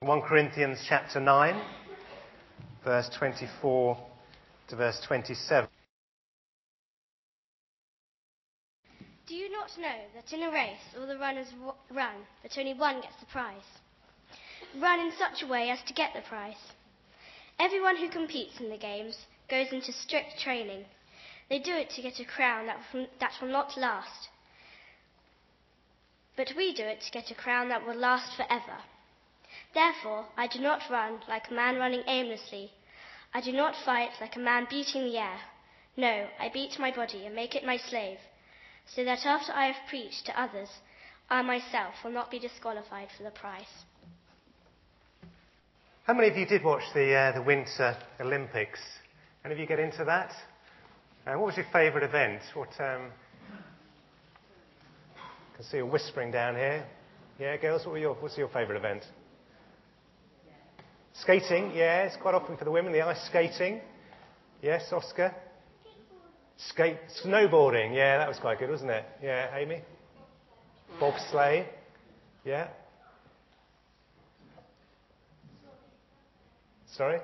1 Corinthians chapter 9, verse 24 to verse 27. Do you not know that in a race all the runners run, but only one gets the prize? Run in such a way as to get the prize. Everyone who competes in the games goes into strict training. They do it to get a crown that, will- that will not last. But we do it to get a crown that will last forever. Therefore, I do not run like a man running aimlessly. I do not fight like a man beating the air. No, I beat my body and make it my slave, so that after I have preached to others, I myself will not be disqualified for the prize. How many of you did watch the, uh, the Winter Olympics? Any of you get into that? Uh, what was your favourite event? What, um, I can see you whispering down here. Yeah, girls, what were your, what's your favourite event? Skating, yeah, it's quite often for the women, the ice skating. Yes, Oscar? Skate, snowboarding, yeah, that was quite good, wasn't it? Yeah, Amy? Bobsleigh, yeah. Sorry?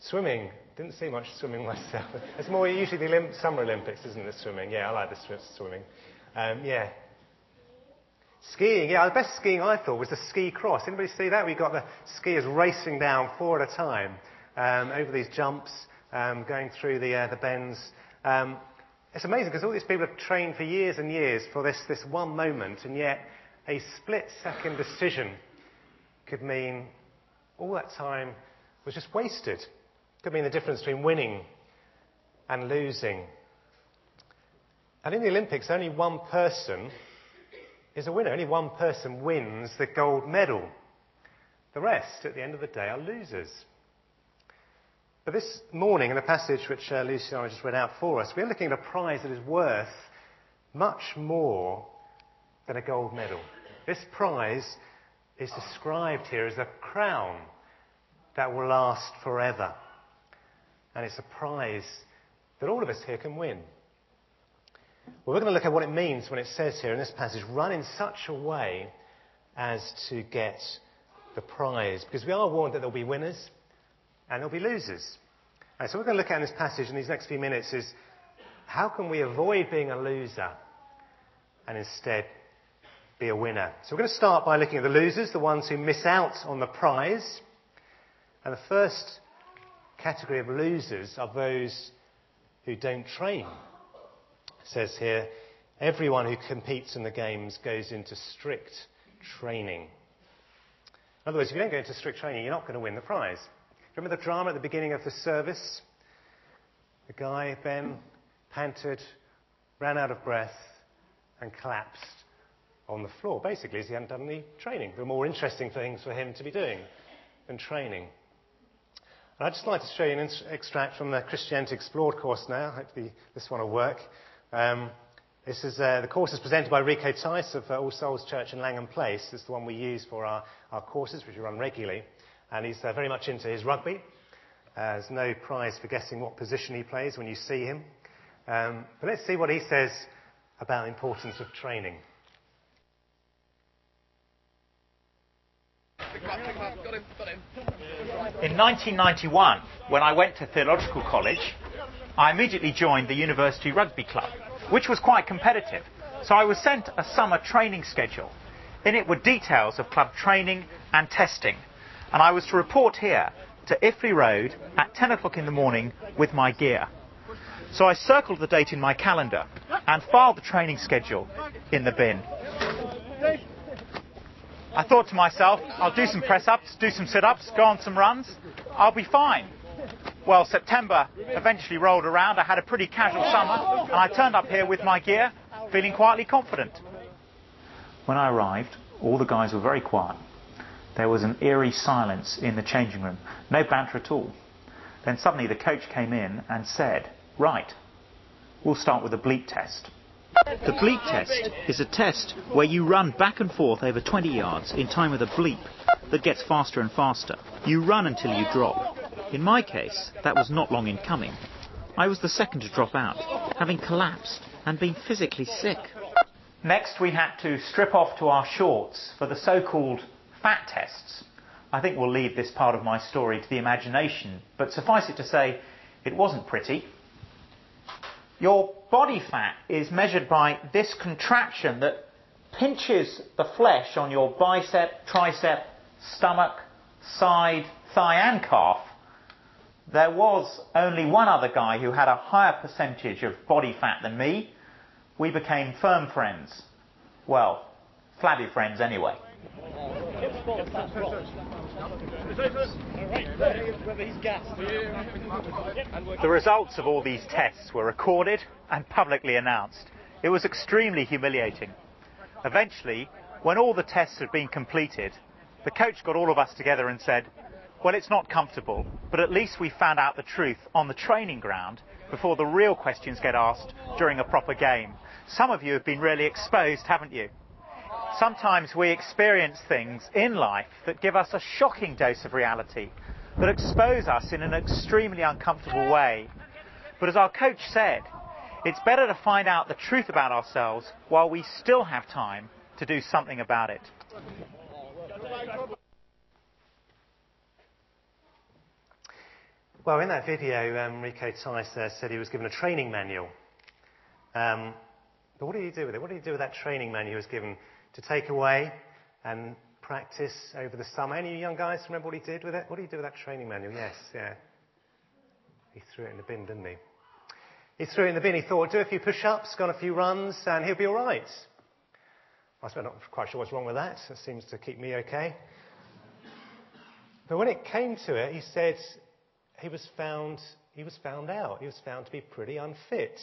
Swimming. Didn't see much swimming myself. It's more usually the Olymp- Summer Olympics, isn't it? Swimming. Yeah, I like the sw- swimming. Um, yeah. Skiing. Yeah, the best skiing I thought was the ski cross. Anybody see that? We got the skiers racing down four at a time um, over these jumps, um, going through the, uh, the bends. Um, it's amazing because all these people have trained for years and years for this, this one moment, and yet a split second decision could mean all that time was just wasted. Could mean the difference between winning and losing. And in the Olympics, only one person is a winner. Only one person wins the gold medal. The rest, at the end of the day, are losers. But this morning, in the passage which uh, Lucy and I just read out for us, we're looking at a prize that is worth much more than a gold medal. This prize is described here as a crown that will last forever. And it's a prize that all of us here can win. Well, we're going to look at what it means when it says here in this passage, run in such a way as to get the prize. Because we are warned that there'll be winners and there'll be losers. And so we're going to look at in this passage in these next few minutes is how can we avoid being a loser and instead be a winner? So we're going to start by looking at the losers, the ones who miss out on the prize. And the first category of losers are those who don't train. Says here, everyone who competes in the games goes into strict training. In other words, if you don't go into strict training, you're not going to win the prize. Remember the drama at the beginning of the service? The guy, Ben, panted, ran out of breath, and collapsed on the floor. Basically, he hadn't done any training. There were more interesting things for him to be doing than training. And I'd just like to show you an extract from the Christianity Explored course now. Hopefully, this one will work. Um, this is, uh, the course is presented by Rico Tice of uh, All Souls Church in Langham Place. It's the one we use for our, our courses, which we run regularly. And he's uh, very much into his rugby. Uh, there's no prize for guessing what position he plays when you see him. Um, but let's see what he says about the importance of training. In 1991, when I went to theological college, I immediately joined the University Rugby Club, which was quite competitive. So I was sent a summer training schedule. In it were details of club training and testing. And I was to report here to Iffley Road at 10 o'clock in the morning with my gear. So I circled the date in my calendar and filed the training schedule in the bin. I thought to myself, I'll do some press ups, do some sit ups, go on some runs, I'll be fine. Well, September eventually rolled around. I had a pretty casual summer, and I turned up here with my gear, feeling quietly confident. When I arrived, all the guys were very quiet. There was an eerie silence in the changing room, no banter at all. Then suddenly the coach came in and said, Right, we'll start with a bleep test. The bleep test is a test where you run back and forth over 20 yards in time with a bleep that gets faster and faster. You run until you drop. In my case, that was not long in coming. I was the second to drop out, having collapsed and been physically sick. Next, we had to strip off to our shorts for the so called fat tests. I think we'll leave this part of my story to the imagination, but suffice it to say, it wasn't pretty. Your body fat is measured by this contraction that pinches the flesh on your bicep, tricep, stomach, side, thigh, and calf. There was only one other guy who had a higher percentage of body fat than me. We became firm friends. Well, flabby friends anyway. The results of all these tests were recorded and publicly announced. It was extremely humiliating. Eventually, when all the tests had been completed, the coach got all of us together and said, Well, it's not comfortable, but at least we found out the truth on the training ground before the real questions get asked during a proper game. Some of you have been really exposed, haven't you? Sometimes we experience things in life that give us a shocking dose of reality, that expose us in an extremely uncomfortable way. But as our coach said, it's better to find out the truth about ourselves while we still have time to do something about it. Well, in that video, um, Rico Tice uh, said he was given a training manual. Um, but what did he do with it? What did he do with that training manual he was given to take away and practice over the summer. Any young guys remember what he did with it? What did he do with that training manual? Yes, yeah. He threw it in the bin, didn't he? He threw it in the bin. He thought, do a few push-ups, go on a few runs, and he'll be all right. I'm not quite sure what's wrong with that. It seems to keep me okay. But when it came to it, he said he was found, he was found out. He was found to be pretty unfit.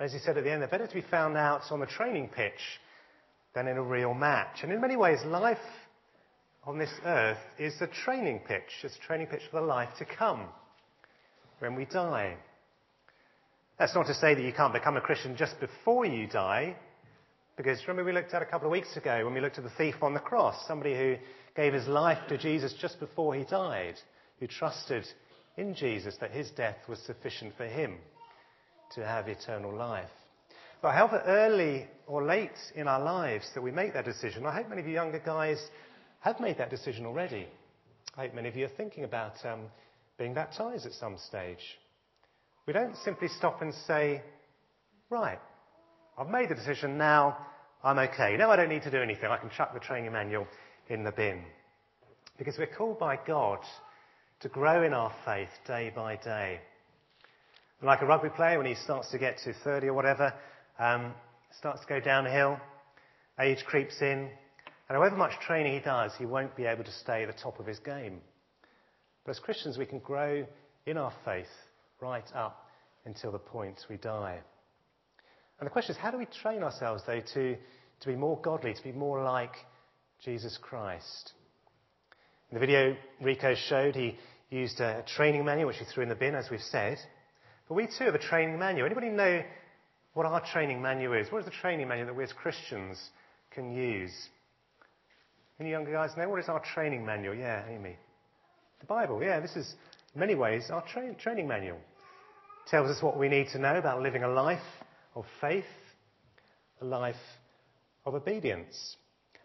As he said at the end, they're better to be found out on the training pitch than in a real match. And in many ways, life on this earth is a training pitch. It's a training pitch for the life to come when we die. That's not to say that you can't become a Christian just before you die, because remember we looked at a couple of weeks ago when we looked at the thief on the cross, somebody who gave his life to Jesus just before he died, who trusted in Jesus that his death was sufficient for him to have eternal life. But however early or late in our lives that we make that decision, I hope many of you younger guys have made that decision already. I hope many of you are thinking about um, being baptized at some stage. We don't simply stop and say, right, I've made the decision, now I'm okay. Now I don't need to do anything. I can chuck the training manual in the bin. Because we're called by God to grow in our faith day by day. Like a rugby player, when he starts to get to 30 or whatever, um, starts to go downhill, age creeps in, and however much training he does, he won't be able to stay at the top of his game. But as Christians, we can grow in our faith right up until the point we die. And the question is, how do we train ourselves, though, to, to be more godly, to be more like Jesus Christ? In the video Rico showed, he used a training manual, which he threw in the bin, as we've said. But we too have a training manual. Anybody know what our training manual is. What is the training manual that we as Christians can use? Any younger guys know? What is our training manual? Yeah, Amy. The Bible, yeah, this is, in many ways, our tra- training manual. Tells us what we need to know about living a life of faith, a life of obedience.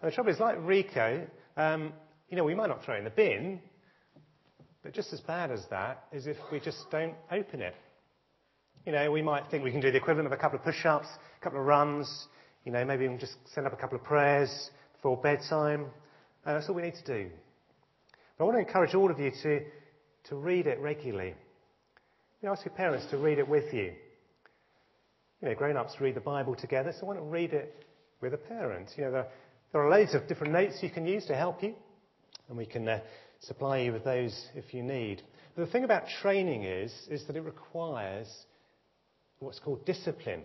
And the trouble is, like Rico, um, you know, we might not throw it in the bin, but just as bad as that is if we just don't open it. You know, we might think we can do the equivalent of a couple of push-ups, a couple of runs. You know, maybe we just send up a couple of prayers before bedtime. Uh, that's all we need to do. But I want to encourage all of you to, to read it regularly. You ask your parents to read it with you. You know, grown-ups read the Bible together, so why not read it with a parent? You know, there, there are loads of different notes you can use to help you, and we can uh, supply you with those if you need. But the thing about training is, is that it requires what's called discipline.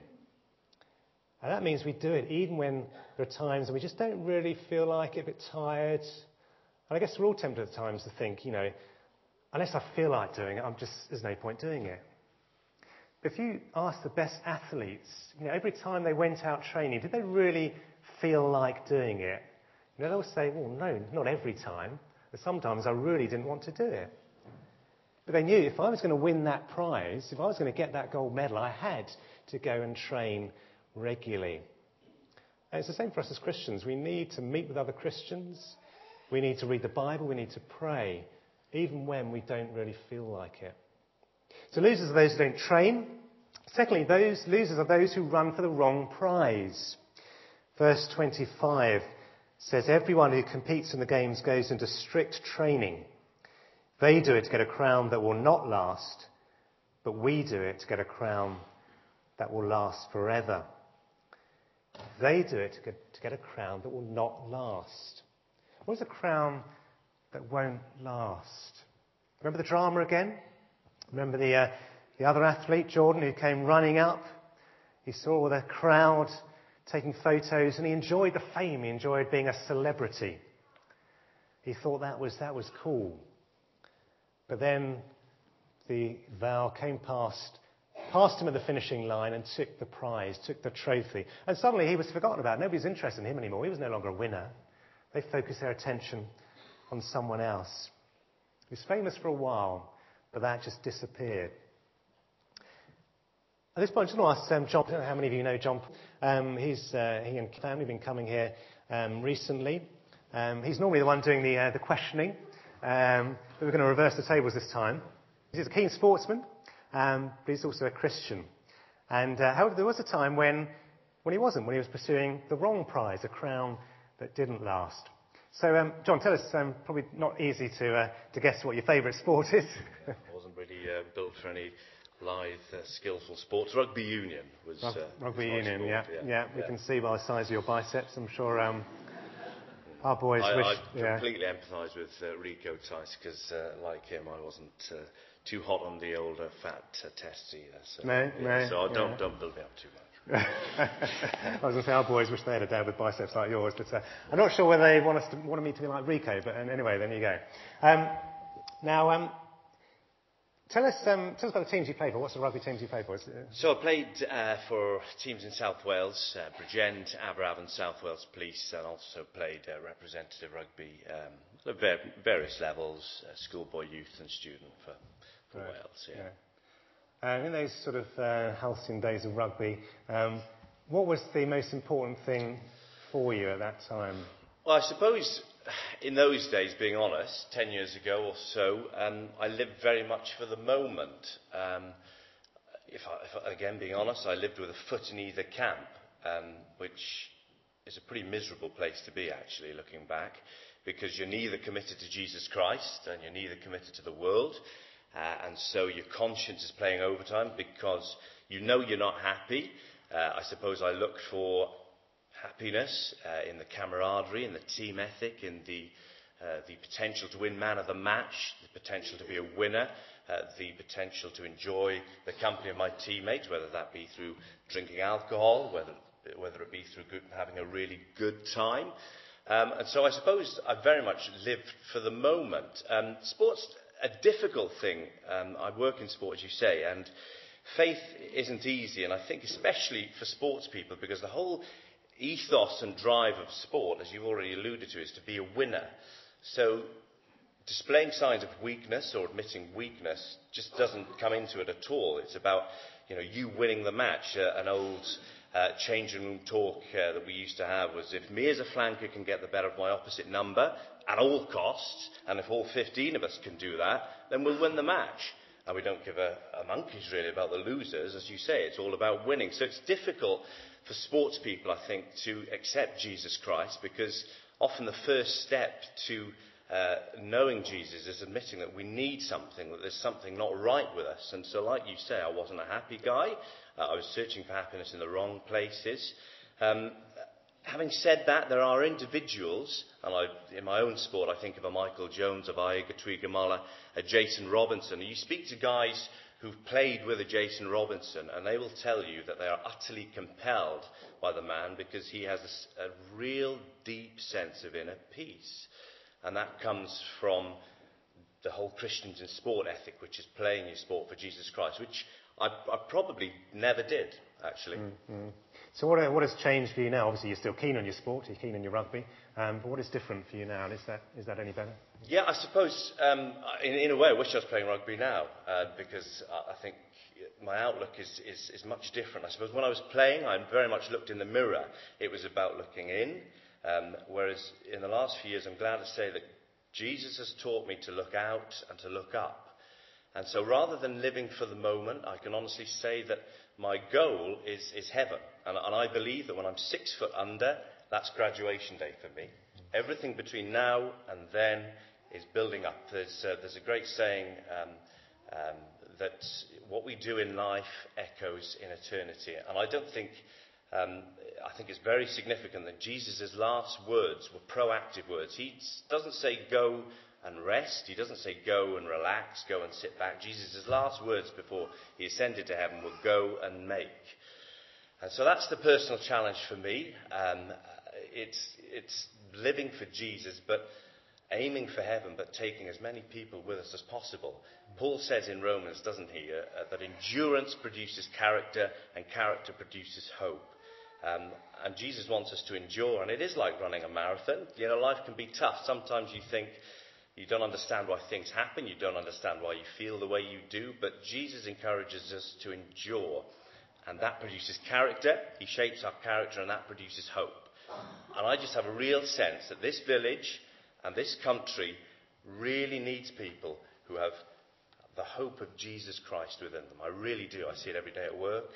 And that means we do it even when there are times when we just don't really feel like it, a bit tired. And I guess we're all tempted at times to think, you know, unless I feel like doing it, I'm just, there's no point doing it. But if you ask the best athletes, you know, every time they went out training, did they really feel like doing it? You know, they'll say, well, no, not every time. But sometimes I really didn't want to do it. But they knew if I was going to win that prize, if I was going to get that gold medal, I had to go and train regularly. And it's the same for us as Christians. We need to meet with other Christians. We need to read the Bible. We need to pray, even when we don't really feel like it. So losers are those who don't train. Secondly, those losers are those who run for the wrong prize. Verse 25 says, Everyone who competes in the games goes into strict training. They do it to get a crown that will not last, but we do it to get a crown that will last forever. They do it to get, to get a crown that will not last. What is a crown that won't last? Remember the drama again? Remember the, uh, the other athlete, Jordan, who came running up? He saw the crowd taking photos and he enjoyed the fame. He enjoyed being a celebrity. He thought that was, that was cool. But then the vow came past, past him at the finishing line and took the prize, took the trophy. And suddenly he was forgotten about. Nobody's interested in him anymore. He was no longer a winner. They focused their attention on someone else. He was famous for a while, but that just disappeared. At this point, I just want to ask um, John, I don't know how many of you know John. Um, he's, uh, he and his family have been coming here um, recently. Um, he's normally the one doing the, uh, the questioning, um, but we're going to reverse the tables this time. He's a keen sportsman, um, but he's also a Christian. And uh, however, there was a time when, when he wasn't, when he was pursuing the wrong prize, a crown that didn't last. So, John, tell us, probably not easy to, uh, to guess what your favourite sport is. I wasn't really uh, built for any lithe, uh, skillful sports. Rugby union was. Rug- Uh, rugby was union, yeah, yeah. yeah. We can see by the size of your biceps. I'm sure um, our boys I, wish. I yeah. completely empathise with uh, Rico Tice because, uh, like him, I wasn't uh, too hot on the older fat uh, tests either. So, No, yeah, no, so I don't yeah. don't build me up too much. I was going to say our boys wish they had a dad with biceps like yours, but I'm not sure whether they want us to, wanted me to be like Rico. But um, anyway, there you go. Um, now, um, tell us um, tell us about the teams you play for. What's the rugby teams you play for? So I played uh, for teams in South Wales, uh, Bridgend, Aberavon, South Wales Police, and also played uh, representative rugby um, at various levels, uh, schoolboy, youth, and student for, for Right, Wales. Yeah. yeah. Uh, in those sort of uh, halcyon days of rugby, um, what was the most important thing for you at that time? Well, I suppose in those days, being honest, 10 years ago or so, um, I lived very much for the moment. Um, if I, if again, being honest, I lived with a foot in either camp, um, which is a pretty miserable place to be, actually, looking back, because you're neither committed to Jesus Christ and you're neither committed to the world. Uh, and so your conscience is playing overtime because you know you're not happy. Uh, I suppose I looked for happiness uh, in the camaraderie, in the team ethic, in the, uh, the potential to win man of the match, the potential to be a winner, uh, the potential to enjoy the company of my teammates, whether that be through drinking alcohol, whether, whether it be through good, having a really good time. Um, and so I suppose I very much lived for the moment. Um, sport's a difficult thing. Um, I work in sport, as you say, and faith isn't easy. And I think especially for sports people, because the whole ethos and drive of sport, as you've already alluded to, is to be a winner. So displaying signs of weakness or admitting weakness just doesn't come into it at all. It's about you know you winning the match. Uh, an old uh, changing room talk uh, that we used to have was if me as a flanker can get the better of my opposite number at all costs, and if all 15 of us can do that, then we'll win the match. And we don't give a, a monkey's really about the losers. As you say, it's all about winning. So it's difficult for sports people, I think, to accept Jesus Christ because often the first step to uh, knowing Jesus is admitting that we need something, that there's something not right with us. And so, like you say, I wasn't a happy guy. Uh, I was searching for happiness in the wrong places. Um, having said that, there are individuals, and I, in my own sport, I think of a Michael Jones, of Aiga Tuigamala, a Jason Robinson. You speak to guys who've played with a Jason Robinson, and they will tell you that they are utterly compelled by the man because he has a real deep sense of inner peace. And that comes from the whole Christians in sport ethic, which is playing your sport for Jesus Christ, which I, I probably never did, actually. Mm-hmm. So what, what has changed for you now? Obviously, you're still keen on your sport, you're keen on your rugby, um, but what is different for you now? And is that, is that any better? Yeah, I suppose um, in, in a way I wish I was playing rugby now uh, because I, think my outlook is, is, is much different. I suppose when I was playing, I very much looked in the mirror. It was about looking in. Um, whereas in the last few years, I'm glad to say that Jesus has taught me to look out and to look up. And so rather than living for the moment, I can honestly say that my goal is, is heaven. And, and I believe that when I'm six foot under, that's graduation day for me. Everything between now and then is building up. There's, uh, there's a great saying um, um, that what we do in life echoes in eternity. And I don't think, um, I think it's very significant that Jesus' last words were proactive words. He doesn't say go and rest. He doesn't say go and relax, go and sit back. Jesus' last words before he ascended to heaven were go and make. And so that's the personal challenge for me. Um, it's, it's living for Jesus, but aiming for heaven, but taking as many people with us as possible. Paul says in Romans, doesn't he, uh, uh, that endurance produces character and character produces hope. Um, and Jesus wants us to endure, and it is like running a marathon. You know, life can be tough. Sometimes you think you don't understand why things happen, you don't understand why you feel the way you do, but Jesus encourages us to endure. And that produces character, he shapes our character, and that produces hope. And I just have a real sense that this village and this country really needs people who have the hope of Jesus Christ within them. I really do. I see it every day at work.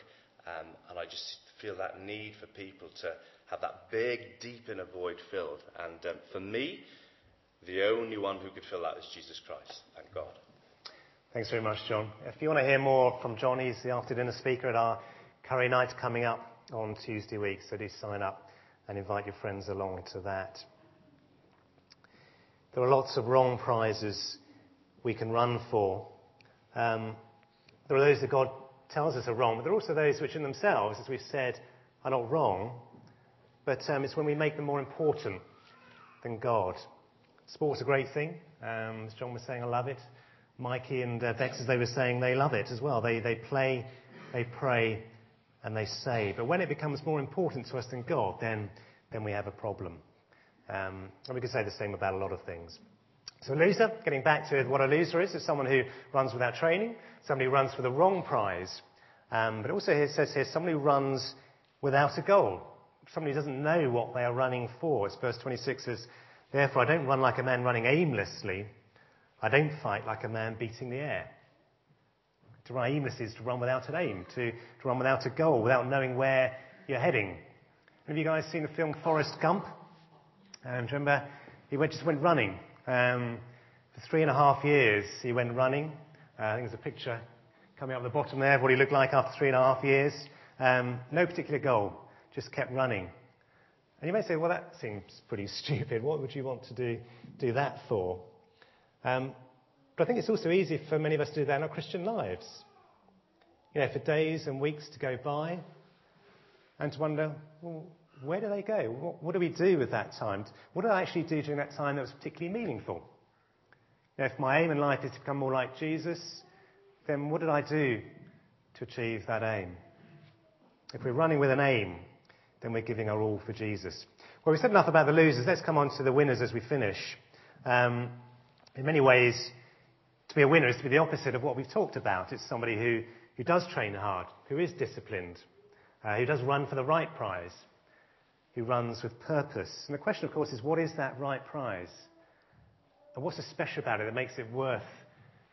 Um, and I just feel that need for people to have that big, deep inner void filled. And um, for me, the only one who could fill that is Jesus Christ. Thank God. Thanks very much, John. If you want to hear more from John, he's the after dinner speaker at our curry night coming up on Tuesday week. So do sign up and invite your friends along to that. There are lots of wrong prizes we can run for. Um, there are those that God tells us are wrong, but there are also those which in themselves, as we've said, are not wrong, but um, it's when we make them more important than God. Sport's a great thing. Um, as John was saying, I love it. Mikey and uh, as they were saying, they love it as well. They, they play, they pray, and they say. But when it becomes more important to us than God, then, then we have a problem. Um, and we could say the same about a lot of things. So a loser, getting back to what a loser is, is someone who runs without training, somebody who runs for the wrong prize. Um, but also it says here, somebody who runs without a goal. Somebody who doesn't know what they are running for. As verse 26 says, therefore I don't run like a man running aimlessly. I don't fight like a man beating the air. To run aimlessly is to run without an aim, to, to run without a goal, without knowing where you're heading. Have you guys seen the film Forrest Gump? And remember, he went, just went running. Um, for three and a half years, he went running. Uh, I think there's a picture coming up the bottom there of what he looked like after three and a half years. Um, no particular goal, just kept running. And you may say, well, that seems pretty stupid. What would you want to do, do that for? Um, but I think it's also easy for many of us to do that in our Christian lives. You know, for days and weeks to go by and to wonder, well, where do they go? What, what, do we do with that time? What did I actually do during that time that was particularly meaningful? Know, if my aim in life is to become more like Jesus, then what did I do to achieve that aim? If we're running with an aim, then we're giving our all for Jesus. Well, we've said enough about the losers. Let's come on to the winners as we finish. Um, in many ways, to be a winner is to be the opposite of what we've talked about. It's somebody who, who does train hard, who is disciplined, uh, who does run for the right prize, who runs with purpose. And the question, of course, is what is that right prize? And what's so special about it that makes it worth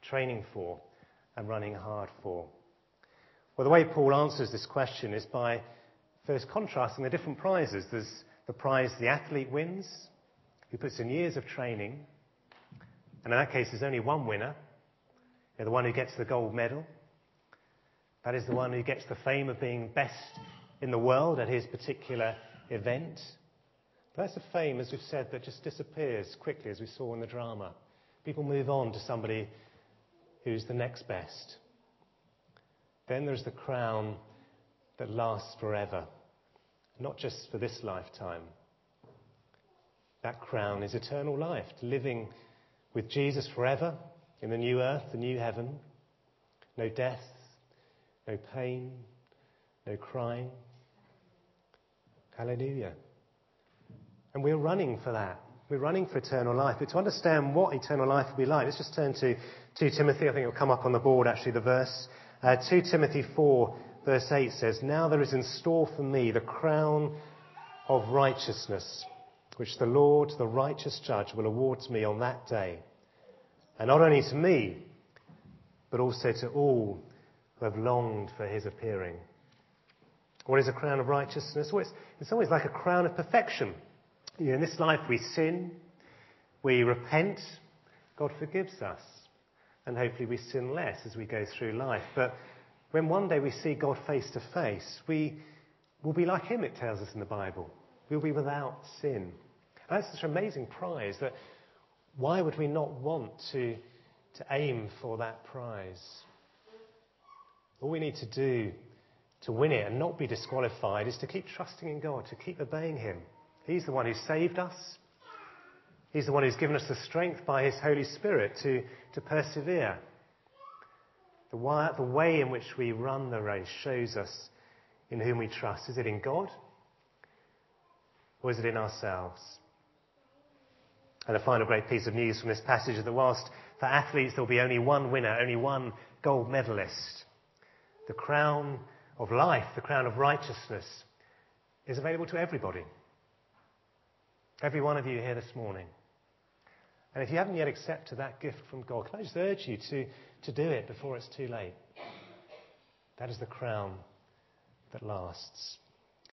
training for and running hard for? Well, the way Paul answers this question is by first contrasting the different prizes. There's the prize the athlete wins, who puts in years of training. And in that case, there's only one winner. the one who gets the gold medal. That is the one who gets the fame of being best in the world at his particular event. That's a fame, as we've said, that just disappears quickly, as we saw in the drama. People move on to somebody who's the next best. Then there's the crown that lasts forever, not just for this lifetime. That crown is eternal life, living with Jesus forever in the new earth, the new heaven. No death, no pain, no crying, Hallelujah. And we're running for that. We're running for eternal life. But to understand what eternal life will be like, let's just turn to 2 Timothy. I think it'll come up on the board, actually, the verse. Uh, 2 Timothy 4, verse 8 says, Now there is in store for me the crown of righteousness, which the Lord, the righteous judge, will award to me on that day. And not only to me, but also to all who have longed for his appearing. What is a crown of righteousness? Well, it's in some ways like a crown of perfection. You know, in this life we sin, we repent, God forgives us, and hopefully we sin less as we go through life. But when one day we see God face to face, we will be like him, it tells us in the Bible. We'll be without sin. And that's such an amazing prize that why would we not want to, to aim for that prize? All we need to do to win it and not be disqualified is to keep trusting in God, to keep obeying Him. He's the one who saved us. He's the one who's given us the strength by His Holy Spirit to, to persevere. The way, the way in which we run the race shows us in whom we trust. Is it in God? Or is it in ourselves? And a final great piece of news from this passage is that whilst for athletes there will be only one winner, only one gold medalist, the crown of life, the crown of righteousness, is available to everybody. Every one of you here this morning. And if you haven't yet accepted that gift from God, can I just urge you to, to do it before it's too late? That is the crown that lasts.